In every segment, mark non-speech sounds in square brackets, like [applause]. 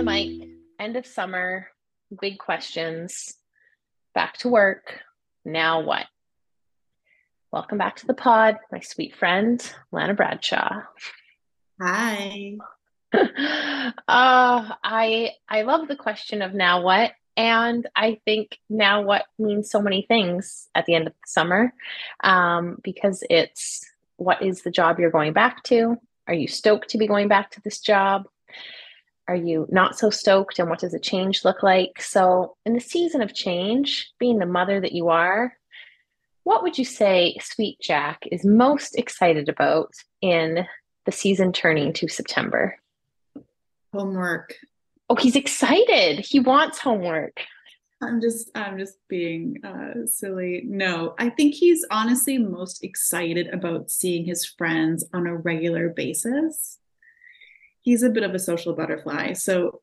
the mic. End of summer, big questions. Back to work. Now what? Welcome back to the pod, my sweet friend, Lana Bradshaw. Hi. [laughs] uh, I I love the question of now what, and I think now what means so many things at the end of the summer, um, because it's what is the job you're going back to? Are you stoked to be going back to this job? Are you not so stoked? And what does a change look like? So, in the season of change, being the mother that you are, what would you say Sweet Jack is most excited about in the season turning to September? Homework. Oh, he's excited. He wants homework. I'm just I'm just being uh, silly. No, I think he's honestly most excited about seeing his friends on a regular basis. He's a bit of a social butterfly, so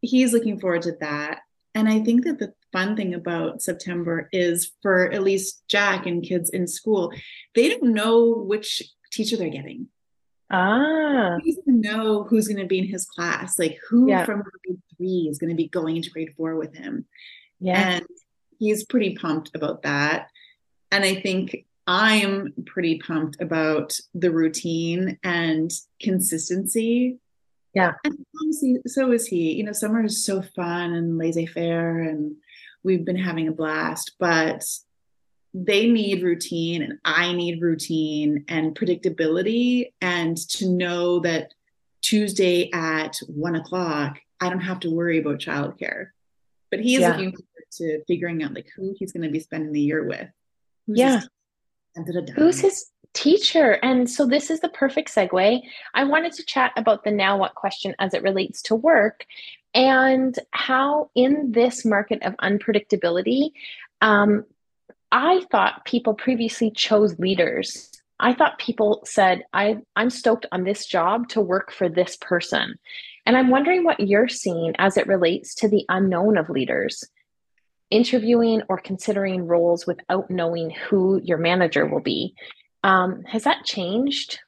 he's looking forward to that. And I think that the fun thing about September is for at least Jack and kids in school, they don't know which teacher they're getting. Ah. He doesn't know who's going to be in his class, like who yeah. from grade three is going to be going into grade four with him. Yeah. And he's pretty pumped about that. And I think I'm pretty pumped about the routine and consistency. Yeah. And honestly, so is he. You know, summer is so fun and laissez faire, and we've been having a blast, but they need routine and I need routine and predictability and to know that Tuesday at one o'clock, I don't have to worry about childcare. But he is yeah. looking forward to figuring out like who he's going to be spending the year with. Who's yeah. His, who's his teacher? And so this is the perfect segue. I wanted to chat about the now what question as it relates to work and how in this market of unpredictability, um, I thought people previously chose leaders. I thought people said, I, I'm stoked on this job to work for this person. And I'm wondering what you're seeing as it relates to the unknown of leaders, interviewing or considering roles without knowing who your manager will be. Um, has that changed?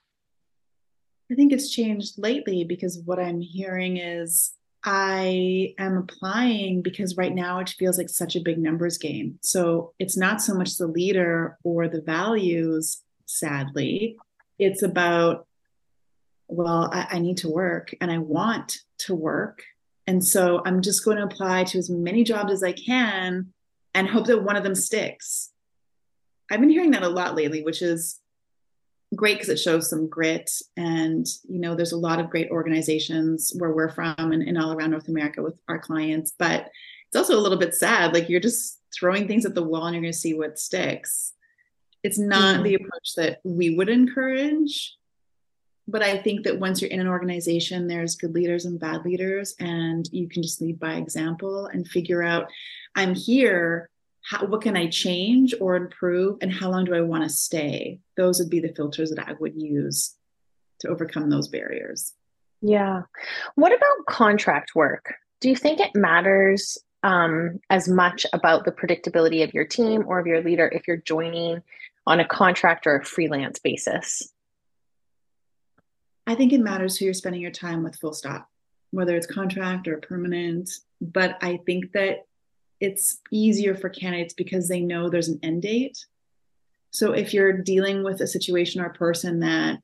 I think it's changed lately because what I'm hearing is I am applying because right now it feels like such a big numbers game. So it's not so much the leader or the values, sadly. It's about, well, I, I need to work and I want to work. And so I'm just going to apply to as many jobs as I can and hope that one of them sticks. I've been hearing that a lot lately, which is great because it shows some grit and you know there's a lot of great organizations where we're from and, and all around north america with our clients but it's also a little bit sad like you're just throwing things at the wall and you're going to see what sticks it's not mm. the approach that we would encourage but i think that once you're in an organization there's good leaders and bad leaders and you can just lead by example and figure out i'm here how, what can I change or improve, and how long do I want to stay? Those would be the filters that I would use to overcome those barriers. Yeah. What about contract work? Do you think it matters um, as much about the predictability of your team or of your leader if you're joining on a contract or a freelance basis? I think it matters who you're spending your time with, full stop, whether it's contract or permanent. But I think that it's easier for candidates because they know there's an end date. So if you're dealing with a situation or a person that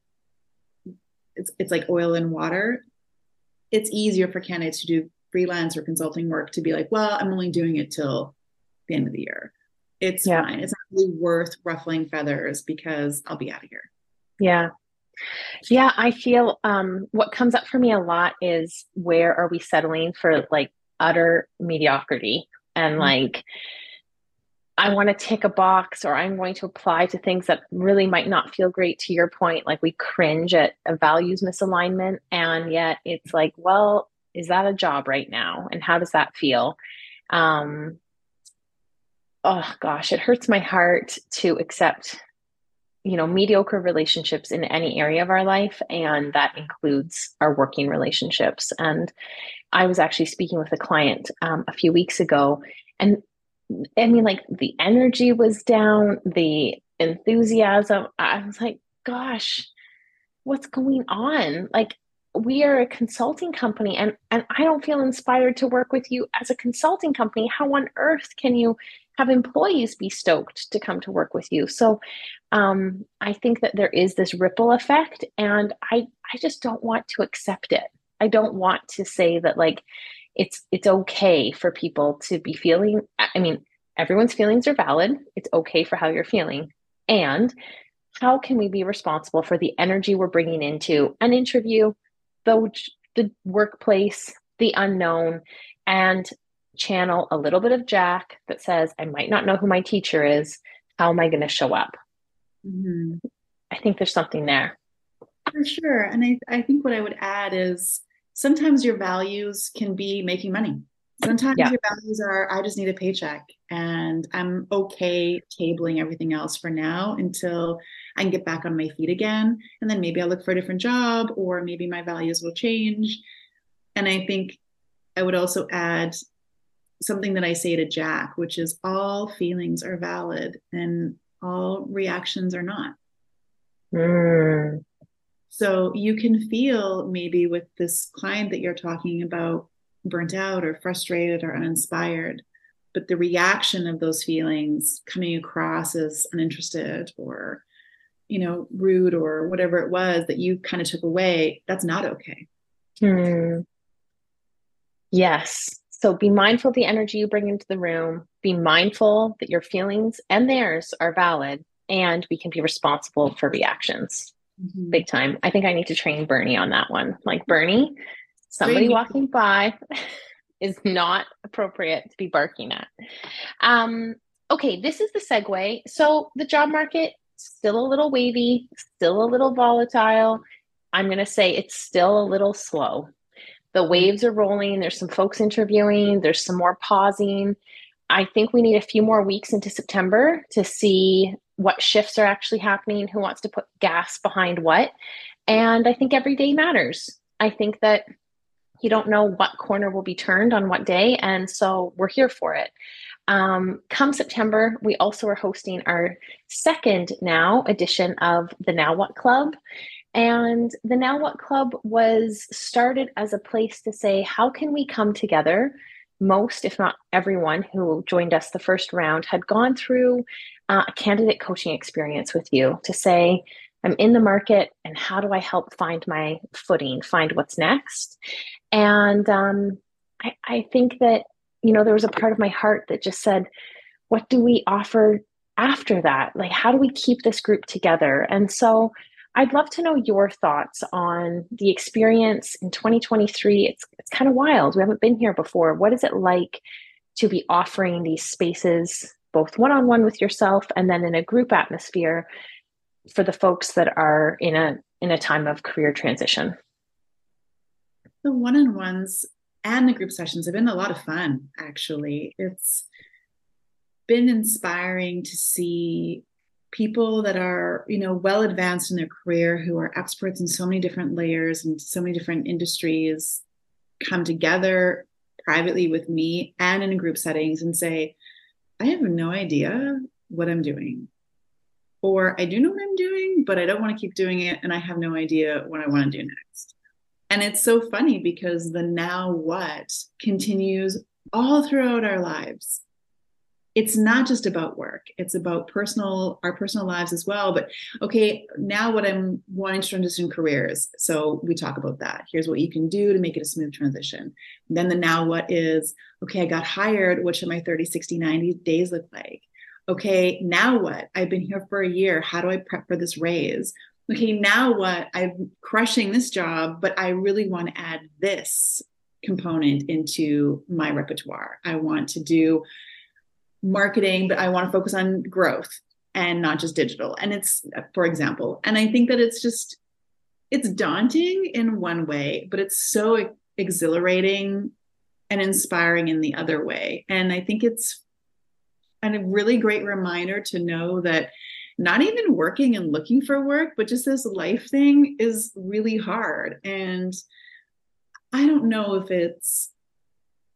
it's it's like oil and water, it's easier for candidates to do freelance or consulting work to be like, well, I'm only doing it till the end of the year. It's yeah. fine. It's not really worth ruffling feathers because I'll be out of here. Yeah. Yeah, I feel um, what comes up for me a lot is where are we settling for like utter mediocrity and mm-hmm. like I want to tick a box or I'm going to apply to things that really might not feel great to your point. Like we cringe at a values misalignment. And yet it's like, well, is that a job right now? And how does that feel? Um, oh gosh, it hurts my heart to accept, you know, mediocre relationships in any area of our life. And that includes our working relationships. And I was actually speaking with a client um, a few weeks ago, and I mean, like the energy was down, the enthusiasm. I was like, gosh, what's going on? Like, we are a consulting company and and I don't feel inspired to work with you as a consulting company. How on earth can you have employees be stoked to come to work with you? So um, I think that there is this ripple effect and I I just don't want to accept it. I don't want to say that like it's it's okay for people to be feeling I mean everyone's feelings are valid. It's okay for how you're feeling. And how can we be responsible for the energy we're bringing into an interview, the, the workplace, the unknown, and channel a little bit of Jack that says, I might not know who my teacher is. How am I going to show up? Mm-hmm. I think there's something there. For sure. And I, I think what I would add is sometimes your values can be making money. Sometimes yeah. your values are, I just need a paycheck and I'm okay tabling everything else for now until I can get back on my feet again. And then maybe I'll look for a different job or maybe my values will change. And I think I would also add something that I say to Jack, which is all feelings are valid and all reactions are not. Mm. So you can feel maybe with this client that you're talking about burnt out or frustrated or uninspired but the reaction of those feelings coming across as uninterested or you know rude or whatever it was that you kind of took away that's not okay. Hmm. yes. So be mindful of the energy you bring into the room. Be mindful that your feelings and theirs are valid and we can be responsible for reactions. Mm-hmm. big time. I think i need to train bernie on that one. Like bernie somebody walking by [laughs] is not appropriate to be barking at. Um, okay, this is the segue. So the job market still a little wavy, still a little volatile. I'm going to say it's still a little slow. The waves are rolling. There's some folks interviewing. There's some more pausing. I think we need a few more weeks into September to see what shifts are actually happening, who wants to put gas behind what. And I think every day matters. I think that you don't know what corner will be turned on what day. And so we're here for it. Um, come September, we also are hosting our second now edition of the Now What Club. And the Now What Club was started as a place to say, how can we come together? Most, if not everyone who joined us the first round, had gone through uh, a candidate coaching experience with you to say, I'm in the market and how do I help find my footing, find what's next? And um, I, I think that, you know, there was a part of my heart that just said, what do we offer after that? Like, how do we keep this group together? And so I'd love to know your thoughts on the experience in 2023. It's, it's kind of wild. We haven't been here before. What is it like to be offering these spaces, both one on one with yourself and then in a group atmosphere for the folks that are in a in a time of career transition? The one-on-ones and the group sessions have been a lot of fun actually. It's been inspiring to see people that are you know well advanced in their career who are experts in so many different layers and so many different industries come together privately with me and in group settings and say i have no idea what i'm doing or I do know what I'm doing, but I don't want to keep doing it and I have no idea what I want to do next. And it's so funny because the now what continues all throughout our lives. It's not just about work, it's about personal, our personal lives as well. But okay, now what I'm wanting to transition careers. So we talk about that. Here's what you can do to make it a smooth transition. Then the now what is okay, I got hired. What should my 30, 60, 90 days look like? Okay, now what? I've been here for a year. How do I prep for this raise? Okay, now what? I'm crushing this job, but I really want to add this component into my repertoire. I want to do marketing, but I want to focus on growth and not just digital. And it's, for example, and I think that it's just, it's daunting in one way, but it's so exhilarating and inspiring in the other way. And I think it's and a really great reminder to know that not even working and looking for work, but just this life thing is really hard. And I don't know if it's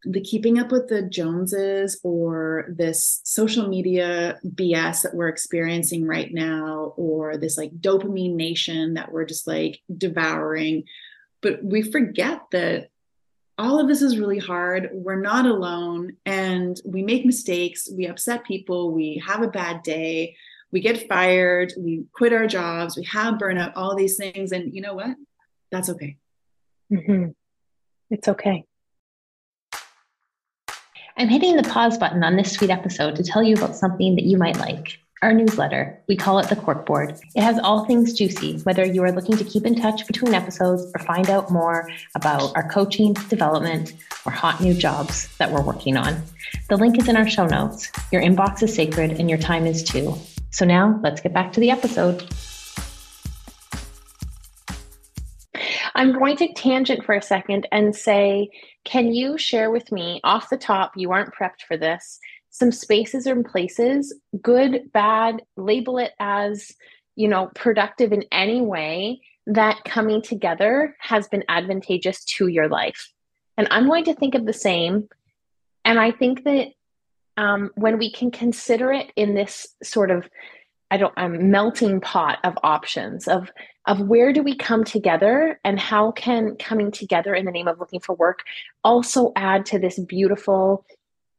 the keeping up with the Joneses or this social media BS that we're experiencing right now, or this like dopamine nation that we're just like devouring. but we forget that all of this is really hard. We're not alone and we make mistakes. We upset people. We have a bad day. We get fired. We quit our jobs. We have burnout, all these things. And you know what? That's okay. Mm-hmm. It's okay. I'm hitting the pause button on this sweet episode to tell you about something that you might like our newsletter. We call it the Corkboard. It has all things juicy, whether you are looking to keep in touch between episodes or find out more about our coaching, development, or hot new jobs that we're working on. The link is in our show notes. Your inbox is sacred and your time is too. So now let's get back to the episode. I'm going to tangent for a second and say, can you share with me off the top? You aren't prepped for this some spaces and places, good, bad, label it as, you know, productive in any way that coming together has been advantageous to your life. And I'm going to think of the same. And I think that um, when we can consider it in this sort of, I don't, I'm melting pot of options of of where do we come together and how can coming together in the name of looking for work also add to this beautiful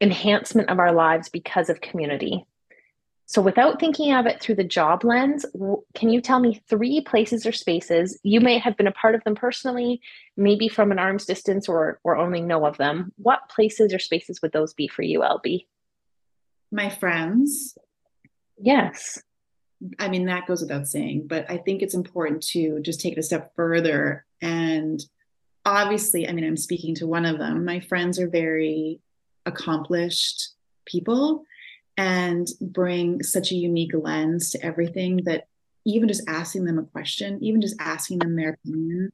enhancement of our lives because of community. So, without thinking of it through the job lens, can you tell me three places or spaces you may have been a part of them personally, maybe from an arm's distance or or only know of them? What places or spaces would those be for you, LB? My friends. Yes. I mean, that goes without saying, but I think it's important to just take it a step further. And obviously, I mean, I'm speaking to one of them. My friends are very accomplished people and bring such a unique lens to everything that even just asking them a question, even just asking them their opinion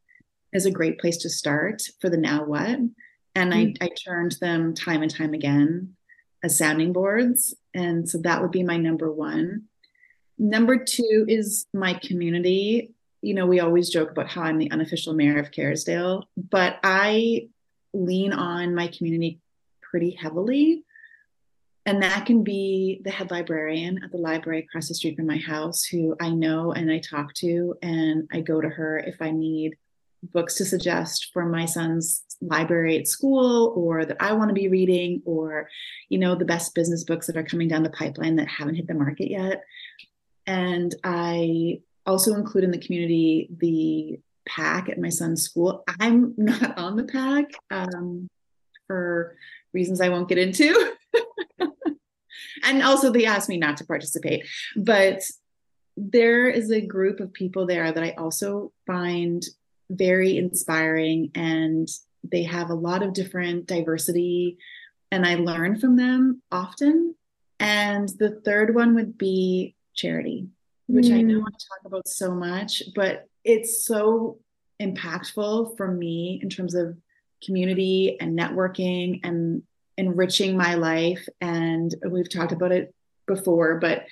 is a great place to start for the now what. And mm-hmm. I, I turned them time and time again as sounding boards. And so that would be my number one. Number two is my community. You know, we always joke about how I'm the unofficial mayor of Kerrisdale, but I lean on my community pretty heavily. And that can be the head librarian at the library across the street from my house, who I know and I talk to, and I go to her if I need books to suggest for my son's library at school or that I want to be reading or you know the best business books that are coming down the pipeline that haven't hit the market yet and I also include in the community the PAC at my son's school I'm not on the PAC um, for reasons I won't get into. [laughs] and also, they asked me not to participate. But there is a group of people there that I also find very inspiring, and they have a lot of different diversity, and I learn from them often. And the third one would be charity, which mm. I know hmm. I talk about so much, but it's so impactful for me in terms of community and networking and enriching my life. And we've talked about it before, but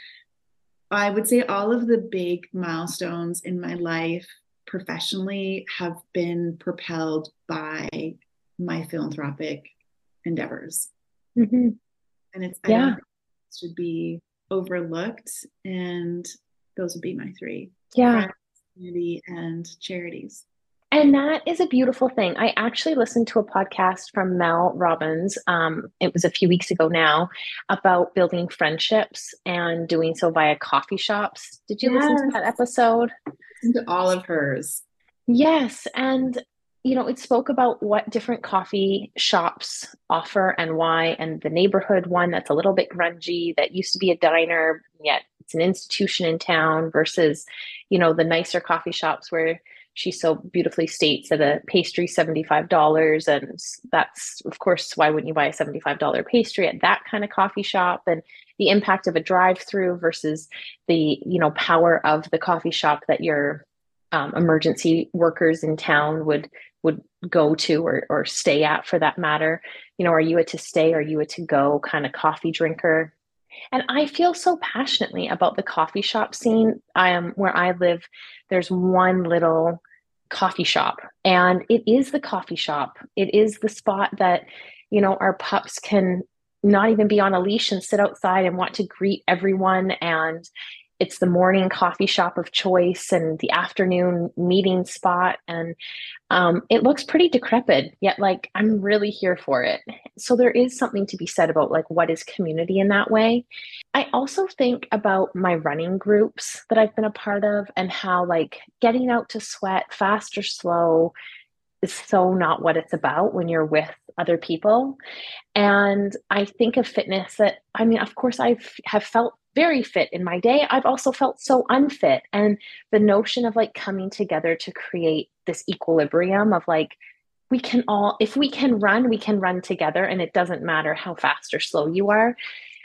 I would say all of the big milestones in my life professionally have been propelled by my philanthropic endeavors. Mm-hmm. And it's, yeah. It should be overlooked. And those would be my three. Yeah. Community and charities. And that is a beautiful thing. I actually listened to a podcast from Mel Robbins. Um, it was a few weeks ago now about building friendships and doing so via coffee shops. Did you yes. listen to that episode? To all of hers. Yes. And, you know, it spoke about what different coffee shops offer and why, and the neighborhood one that's a little bit grungy that used to be a diner, yet it's an institution in town versus, you know, the nicer coffee shops where she so beautifully states that a pastry $75 and that's of course why wouldn't you buy a $75 pastry at that kind of coffee shop and the impact of a drive through versus the you know power of the coffee shop that your um, emergency workers in town would would go to or, or stay at for that matter you know are you a to stay are you a to go kind of coffee drinker and I feel so passionately about the coffee shop scene. I am where I live. There's one little coffee shop. And it is the coffee shop. It is the spot that you know our pups can not even be on a leash and sit outside and want to greet everyone. And it's the morning coffee shop of choice and the afternoon meeting spot. And um, it looks pretty decrepit yet like i'm really here for it. So there is something to be said about like what is community in that way. I also think about my running groups that i've been a part of and how like getting out to sweat fast or slow is so not what it's about when you're with other people. And i think of fitness that i mean of course i have felt very fit in my day. I've also felt so unfit. And the notion of like coming together to create this equilibrium of like we can all if we can run we can run together and it doesn't matter how fast or slow you are.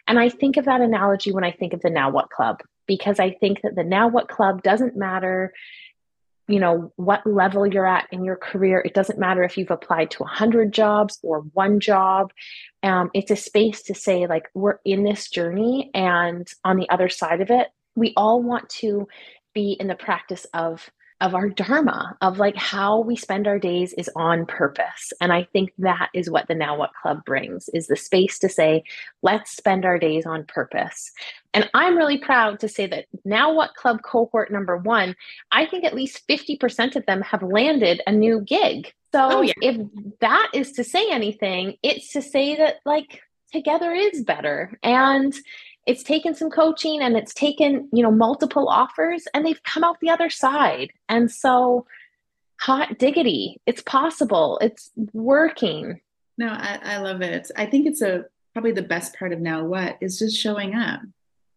And i think of that analogy when i think of the now what club because i think that the now what club doesn't matter you know what level you're at in your career. It doesn't matter if you've applied to 100 jobs or one job. Um, it's a space to say like we're in this journey and on the other side of it we all want to be in the practice of of our dharma of like how we spend our days is on purpose. And i think that is what the now what club brings is the space to say let's spend our days on purpose. And i'm really proud to say that now what club cohort number 1 i think at least 50% of them have landed a new gig. So oh, yeah. if that is to say anything it's to say that like together is better. And it's taken some coaching and it's taken you know multiple offers and they've come out the other side. And so hot diggity it's possible it's working. No I, I love it. I think it's a probably the best part of now what? Is just showing up.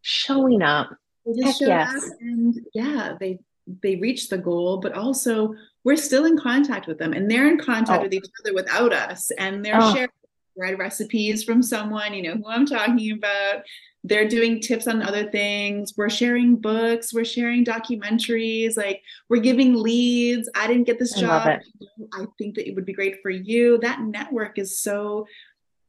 Showing up. They just Heck show yes. up and yeah they they reach the goal but also we're still in contact with them and they're in contact oh. with each other without us and they're oh. sharing bread recipes from someone you know who i'm talking about they're doing tips on other things. We're sharing books. We're sharing documentaries. Like we're giving leads. I didn't get this I job. i think that it would be great for you. That network is so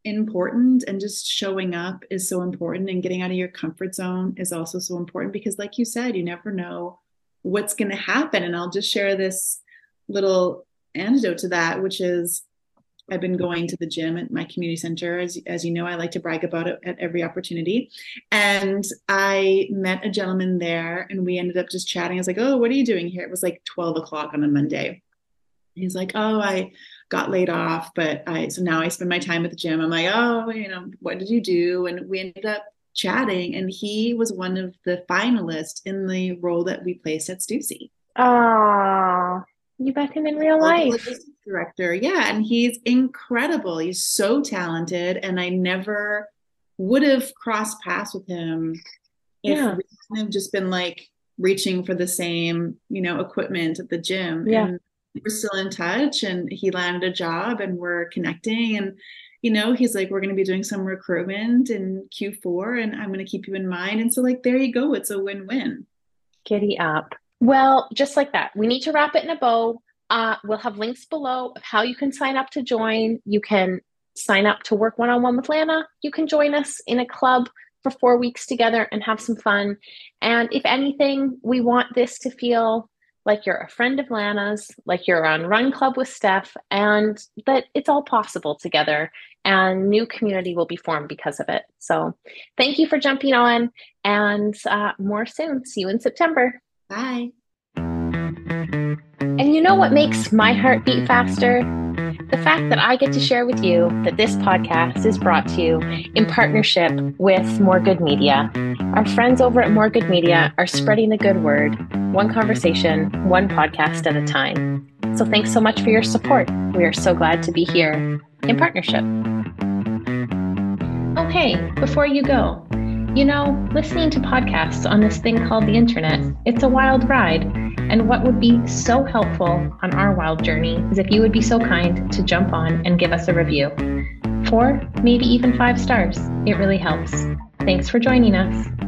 important and just showing up is so important and getting out of your comfort zone is also so important because like you said you never know what's going to happen. And i'll just share this little antidote to that which is I've been going to the gym at my community center. As, as you know, I like to brag about it at every opportunity. And I met a gentleman there and we ended up just chatting. I was like, Oh, what are you doing here? It was like 12 o'clock on a Monday. He's like, Oh, I got laid off, but I, so now I spend my time at the gym. I'm like, Oh, you know, what did you do? And we ended up chatting and he was one of the finalists in the role that we placed at Stussy. Oh, you met him in real life. Director, yeah, and he's incredible. He's so talented, and I never would have crossed paths with him if yeah. we of just been like reaching for the same, you know, equipment at the gym. Yeah. And we're still in touch, and he landed a job, and we're connecting, and you know, he's like, we're going to be doing some recruitment in Q4, and I'm going to keep you in mind. And so, like, there you go. It's a win-win. Giddy up. Well, just like that, we need to wrap it in a bow. Uh, we'll have links below of how you can sign up to join. You can sign up to work one on one with Lana. You can join us in a club for four weeks together and have some fun. And if anything, we want this to feel like you're a friend of Lana's, like you're on Run Club with Steph, and that it's all possible together. And new community will be formed because of it. So thank you for jumping on, and uh, more soon. See you in September. Bye. And you know what makes my heart beat faster? The fact that I get to share with you that this podcast is brought to you in partnership with More Good Media. Our friends over at More Good Media are spreading the good word, one conversation, one podcast at a time. So thanks so much for your support. We are so glad to be here in partnership. Oh, hey, before you go, you know, listening to podcasts on this thing called the internet, it's a wild ride. And what would be so helpful on our wild journey is if you would be so kind to jump on and give us a review. Four, maybe even five stars. It really helps. Thanks for joining us.